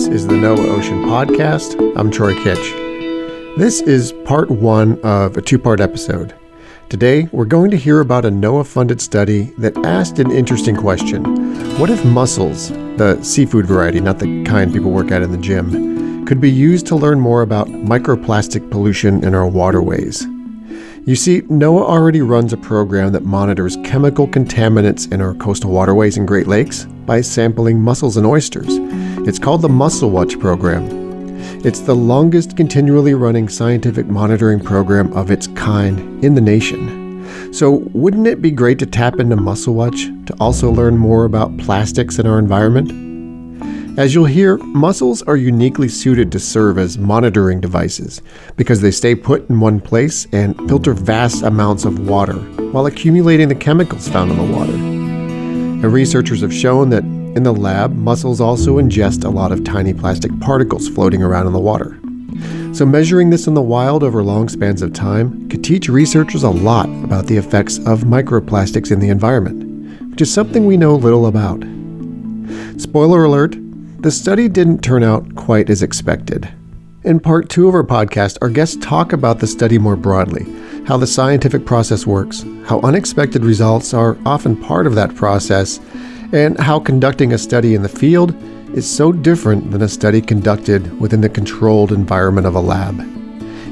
This is the NOAA Ocean Podcast. I'm Troy Kitch. This is part one of a two part episode. Today, we're going to hear about a NOAA funded study that asked an interesting question What if mussels, the seafood variety, not the kind people work at in the gym, could be used to learn more about microplastic pollution in our waterways? You see, NOAA already runs a program that monitors chemical contaminants in our coastal waterways and Great Lakes by sampling mussels and oysters. It's called the Mussel Watch program. It's the longest continually running scientific monitoring program of its kind in the nation. So, wouldn't it be great to tap into Mussel Watch to also learn more about plastics in our environment? As you'll hear, mussels are uniquely suited to serve as monitoring devices because they stay put in one place and filter vast amounts of water while accumulating the chemicals found in the water. And researchers have shown that in the lab, mussels also ingest a lot of tiny plastic particles floating around in the water. So, measuring this in the wild over long spans of time could teach researchers a lot about the effects of microplastics in the environment, which is something we know little about. Spoiler alert the study didn't turn out quite as expected. In part two of our podcast, our guests talk about the study more broadly, how the scientific process works, how unexpected results are often part of that process, and how conducting a study in the field is so different than a study conducted within the controlled environment of a lab.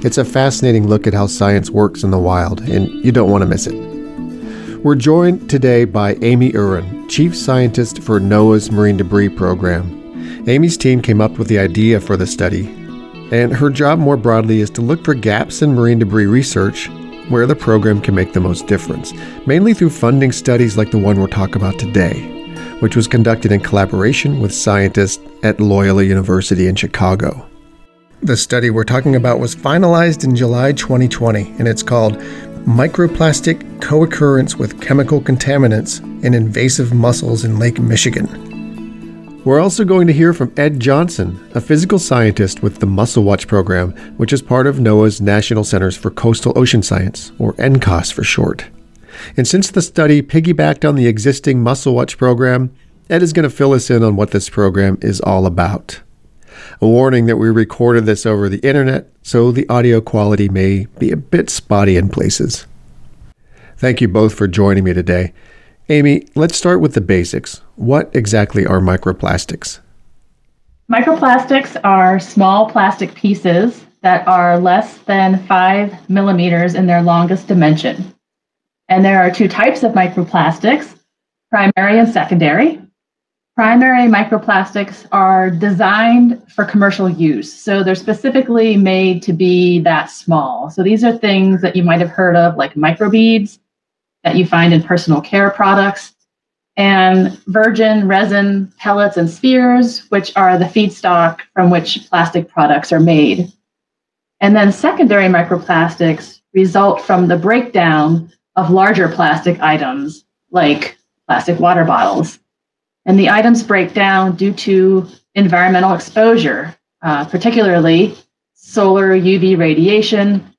It's a fascinating look at how science works in the wild, and you don't want to miss it. We're joined today by Amy Uhrin, Chief Scientist for NOAA's Marine Debris Program. Amy's team came up with the idea for the study, and her job more broadly is to look for gaps in marine debris research where the program can make the most difference, mainly through funding studies like the one we'll talk about today, which was conducted in collaboration with scientists at Loyola University in Chicago. The study we're talking about was finalized in July 2020, and it's called Microplastic Co-occurrence with Chemical Contaminants in Invasive Mussels in Lake Michigan. We're also going to hear from Ed Johnson, a physical scientist with the Mussel Watch program, which is part of NOAA's National Centers for Coastal Ocean Science, or NCOS for short. And since the study piggybacked on the existing Mussel Watch program, Ed is going to fill us in on what this program is all about. A warning that we recorded this over the internet, so the audio quality may be a bit spotty in places. Thank you both for joining me today. Amy, let's start with the basics. What exactly are microplastics? Microplastics are small plastic pieces that are less than five millimeters in their longest dimension. And there are two types of microplastics primary and secondary. Primary microplastics are designed for commercial use. So they're specifically made to be that small. So these are things that you might have heard of, like microbeads that you find in personal care products, and virgin resin pellets and spheres, which are the feedstock from which plastic products are made. And then secondary microplastics result from the breakdown of larger plastic items like plastic water bottles. And the items break down due to environmental exposure, uh, particularly solar UV radiation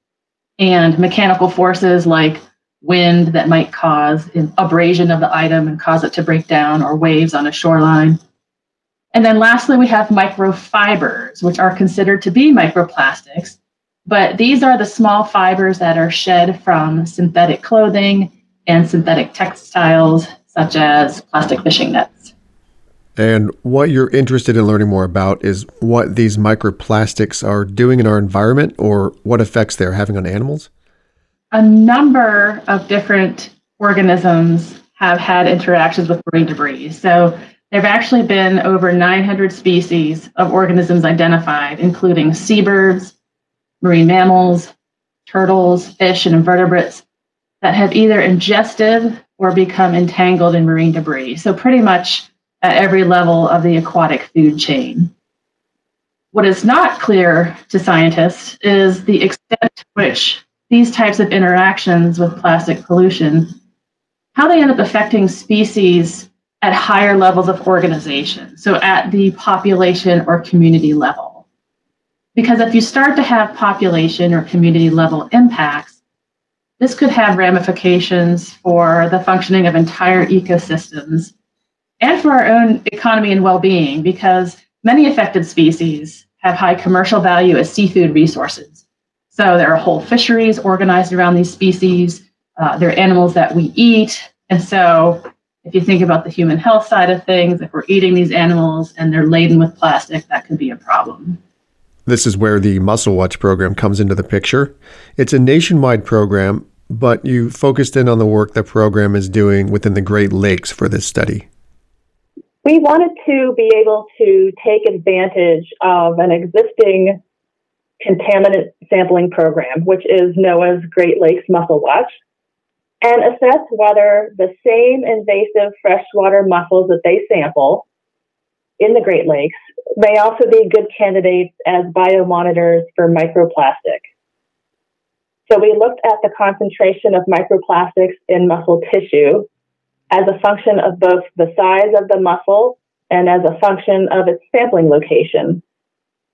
and mechanical forces like wind that might cause abrasion of the item and cause it to break down, or waves on a shoreline. And then lastly, we have microfibers, which are considered to be microplastics, but these are the small fibers that are shed from synthetic clothing and synthetic textiles, such as plastic fishing nets. And what you're interested in learning more about is what these microplastics are doing in our environment or what effects they're having on animals? a number of different organisms have had interactions with marine debris. So there have actually been over 900 species of organisms identified, including seabirds, marine mammals, turtles, fish, and invertebrates that have either ingested or become entangled in marine debris. So, pretty much at every level of the aquatic food chain. What is not clear to scientists is the extent to which these types of interactions with plastic pollution, how they end up affecting species at higher levels of organization, so at the population or community level. Because if you start to have population or community level impacts, this could have ramifications for the functioning of entire ecosystems and for our own economy and well being, because many affected species have high commercial value as seafood resources. So there are whole fisheries organized around these species. Uh, they're animals that we eat. And so if you think about the human health side of things, if we're eating these animals and they're laden with plastic, that could be a problem. This is where the Mussel Watch program comes into the picture. It's a nationwide program, but you focused in on the work the program is doing within the Great Lakes for this study. We wanted to be able to take advantage of an existing contaminant sampling program, which is NOAA's Great Lakes Mussel Watch, and assess whether the same invasive freshwater mussels that they sample in the Great Lakes may also be good candidates as biomonitors for microplastic. So we looked at the concentration of microplastics in mussel tissue as a function of both the size of the mussel and as a function of its sampling location.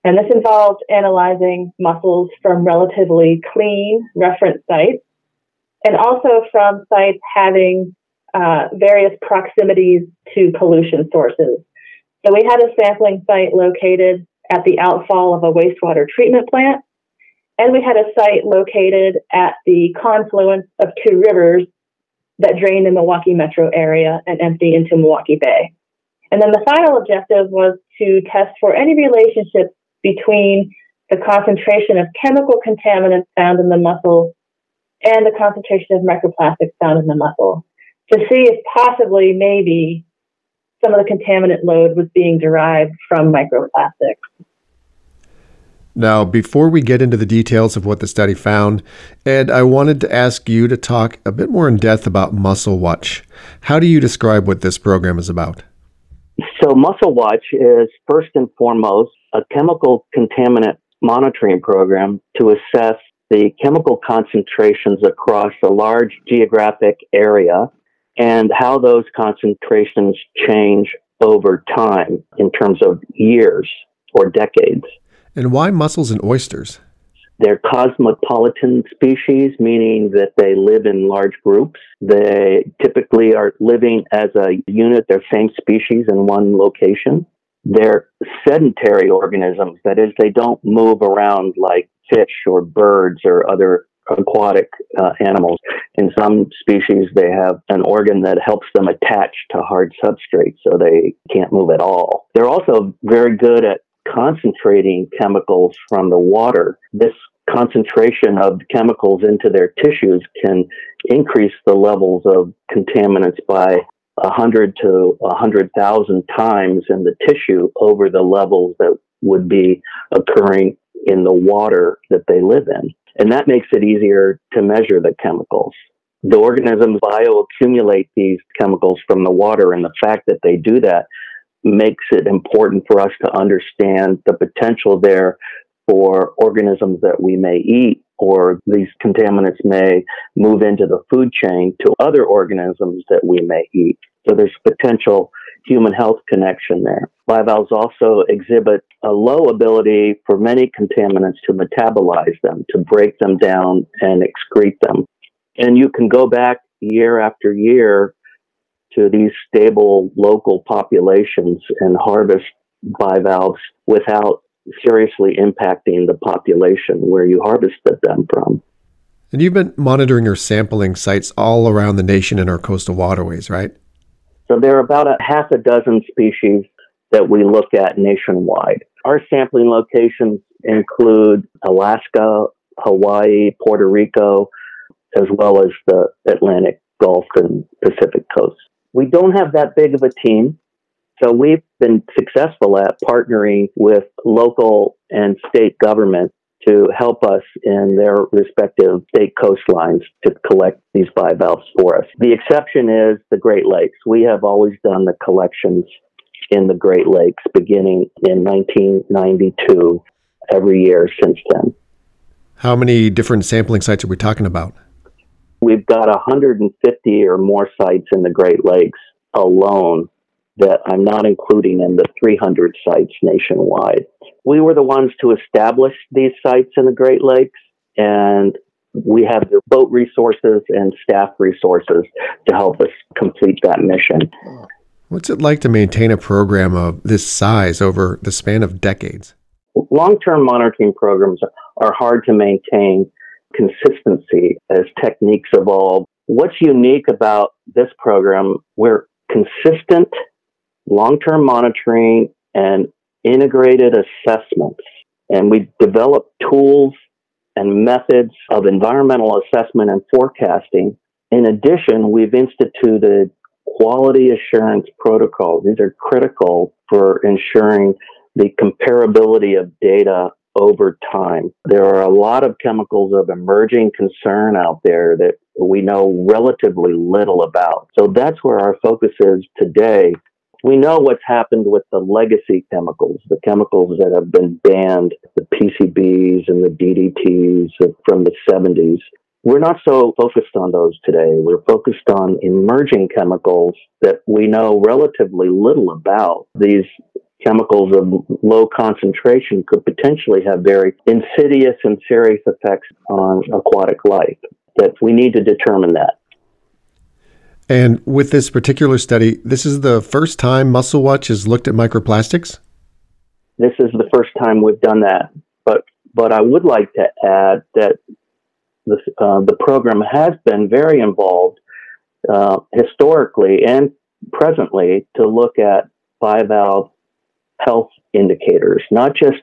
And this involved analyzing mussels from relatively clean reference sites and also from sites having uh, various proximities to pollution sources. So we had a sampling site located at the outfall of a wastewater treatment plant, and we had a site located at the confluence of two rivers that drain the Milwaukee metro area and empty into Milwaukee Bay. And then the final objective was to test for any relationship between the concentration of chemical contaminants found in the mussel and the concentration of microplastics found in the mussel to see if possibly maybe some of the contaminant load was being derived from microplastics. Now, before we get into the details of what the study found, Ed, I wanted to ask you to talk a bit more in depth about Mussel Watch. How do you describe what this program is about? So, Mussel Watch is first and foremost a chemical contaminant monitoring program to assess the chemical concentrations across a large geographic area and how those concentrations change over time in terms of years or decades. And why mussels and oysters? They're cosmopolitan species, meaning that they live in large groups. They typically are living as a unit, they're same species in one location. They're sedentary organisms, that is, they don't move around like fish or birds or other aquatic uh, animals. In some species, they have an organ that helps them attach to hard substrates so they can't move at all. They're also very good at concentrating chemicals from the water. This concentration of chemicals into their tissues can increase the levels of contaminants by a 100 to a 100,000 times in the tissue over the levels that would be occurring in the water that they live in. And that makes it easier to measure the chemicals. The organisms bioaccumulate these chemicals from the water, and the fact that they do that makes it important for us to understand the potential there for organisms that we may eat or these contaminants may move into the food chain to other organisms that we may eat. So there's potential human health connection there. Bivalves also exhibit a low ability for many contaminants to metabolize them, to break them down and excrete them. And you can go back year after year to these stable local populations and harvest bivalves without seriously impacting the population where you harvested them from. And you've been monitoring or sampling sites all around the nation in our coastal waterways, right? So there are about a half a dozen species that we look at nationwide. Our sampling locations include Alaska, Hawaii, Puerto Rico, as well as the Atlantic Gulf and Pacific coast. We don't have that big of a team, so we've been successful at partnering with local and state government to help us in their respective state coastlines to collect these bivalves for us. The exception is the Great Lakes. We have always done the collections in the Great Lakes beginning in 1992 every year since then. How many different sampling sites are we talking about? We've got 150 or more sites in the Great Lakes alone that I'm not including in the 300 sites nationwide. We were the ones to establish these sites in the Great Lakes, and we have the boat resources and staff resources to help us complete that mission. What's it like to maintain a program of this size over the span of decades? Long term monitoring programs are hard to maintain consistency as techniques evolve. What's unique about this program, we're consistent long term monitoring and integrated assessments. And we develop tools and methods of environmental assessment and forecasting. In addition, we've instituted quality assurance protocols. These are critical for ensuring the comparability of data over time. There are a lot of chemicals of emerging concern out there that we know relatively little about. So that's where our focus is today. We know what's happened with the legacy chemicals, the chemicals that have been banned, the PCBs and the DDTs from the 70s. We're not so focused on those today. We're focused on emerging chemicals that we know relatively little about. These chemicals of low concentration could potentially have very insidious and serious effects on aquatic life. That we need to determine that. And with this particular study, this is the first time MusselWatch has looked at microplastics? This is the first time we've done that. But but I would like to add that the, uh, the program has been very involved uh, historically and presently to look at bivalve health indicators, not just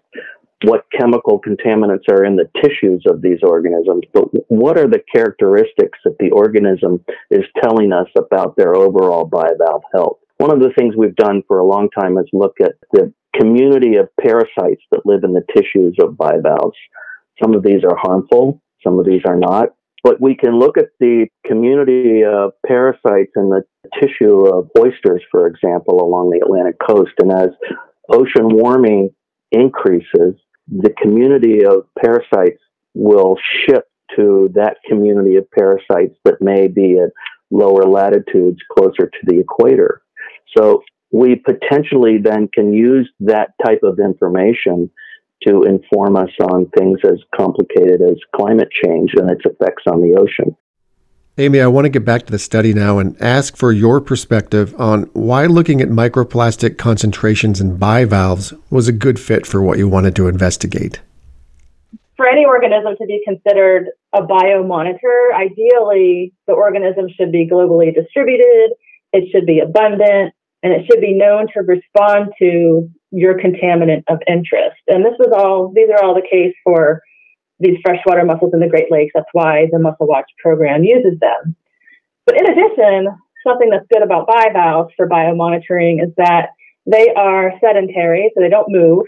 what chemical contaminants are in the tissues of these organisms, but what are the characteristics that the organism is telling us about their overall bivalve health. One of the things we've done for a long time is look at the community of parasites that live in the tissues of bivalves. Some of these are harmful, some of these are not. But we can look at the community of parasites in the tissue of oysters, for example, along the Atlantic coast. And as ocean warming increases, the community of parasites will shift to that community of parasites that may be at lower latitudes closer to the equator. So we potentially then can use that type of information to inform us on things as complicated as climate change and its effects on the ocean. Amy, I want to get back to the study now and ask for your perspective on why looking at microplastic concentrations in bivalves was a good fit for what you wanted to investigate. For any organism to be considered a biomonitor, ideally the organism should be globally distributed, it should be abundant, and it should be known to respond to your contaminant of interest. And this was all, these are all the case for these freshwater mussels in the Great Lakes. That's why the Mussel Watch program uses them. But in addition, something that's good about bivalves for biomonitoring is that they are sedentary, so they don't move,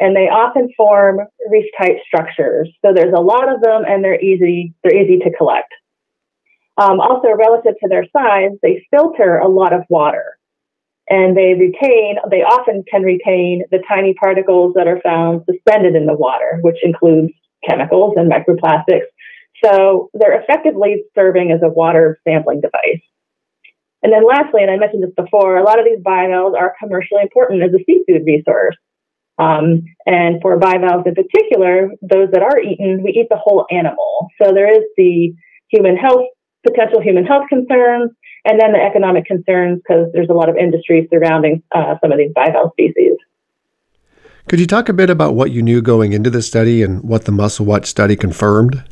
and they often form reef-type structures. So there's a lot of them, and they're easy. They're easy to collect. Um, also, relative to their size, they filter a lot of water, and they retain. They often can retain the tiny particles that are found suspended in the water, which includes chemicals and microplastics. So they're effectively serving as a water sampling device. And then lastly, and I mentioned this before, a lot of these bivalves are commercially important as a seafood resource. Um, and for bivalves in particular, those that are eaten, we eat the whole animal. So there is the human health, potential human health concerns, and then the economic concerns because there's a lot of industry surrounding uh, some of these bivalve species. Could you talk a bit about what you knew going into the study and what the MusselWatch study confirmed?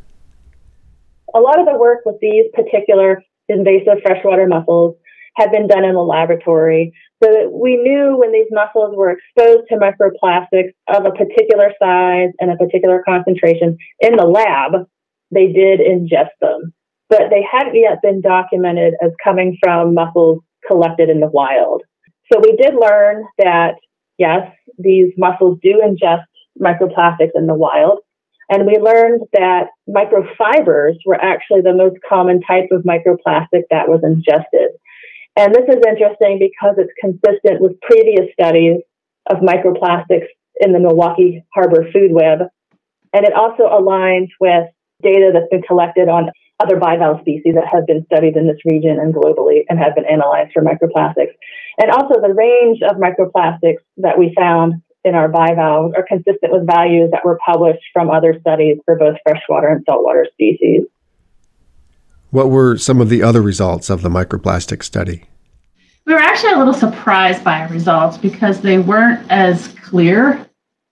A lot of the work with these particular invasive freshwater mussels had been done in the laboratory. So that we knew when these mussels were exposed to microplastics of a particular size and a particular concentration in the lab, they did ingest them. But they hadn't yet been documented as coming from mussels collected in the wild. So we did learn that yes, these mussels do ingest microplastics in the wild. And we learned that microfibers were actually the most common type of microplastic that was ingested. And this is interesting because it's consistent with previous studies of microplastics in the Milwaukee Harbor food web. And it also aligns with data that's been collected on other bivalve species that have been studied in this region and globally and have been analyzed for microplastics. And also the range of microplastics that we found in our bivalves are consistent with values that were published from other studies for both freshwater and saltwater species. What were some of the other results of the microplastic study? We were actually a little surprised by our results because they weren't as clear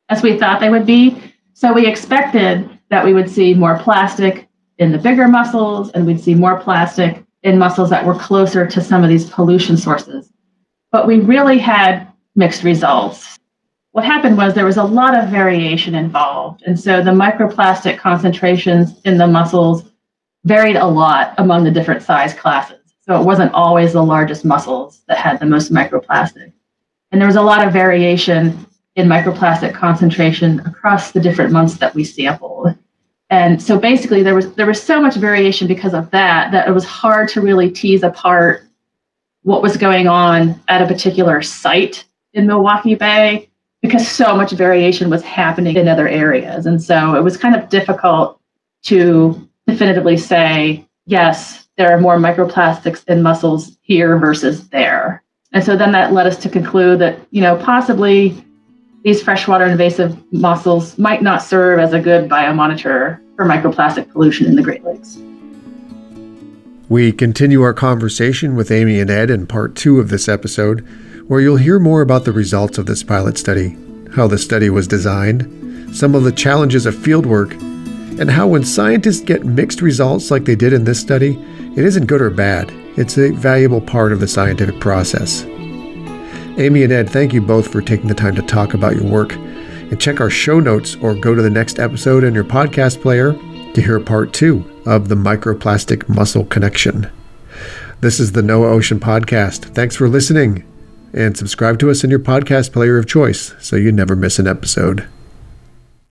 as we thought they would be. So we expected that we would see more plastic in the bigger mussels and we'd see more plastic in mussels that were closer to some of these pollution sources. But we really had mixed results. What happened was there was a lot of variation involved. And so the microplastic concentrations in the mussels varied a lot among the different size classes. So it wasn't always the largest mussels that had the most microplastic. And there was a lot of variation in microplastic concentration across the different months that we sampled. And so basically there was there was so much variation because of that that it was hard to really tease apart what was going on at a particular site in Milwaukee Bay because so much variation was happening in other areas. And so it was kind of difficult to definitively say, yes, there are more microplastics in mussels here versus there. And so then that led us to conclude that, you know, possibly these freshwater invasive mussels might not serve as a good biomonitor for microplastic pollution in the Great Lakes. We continue our conversation with Amy and Ed in part two of this episode, where you'll hear more about the results of this pilot study, how the study was designed, some of the challenges of fieldwork, and how when scientists get mixed results like they did in this study, it isn't good or bad, it's a valuable part of the scientific process. Amy and Ed, thank you both for taking the time to talk about your work. And check our show notes or go to the next episode in your podcast player to hear part two of the microplastic mussel connection. This is the NOAA Ocean Podcast. Thanks for listening and subscribe to us in your podcast player of choice so you never miss an episode.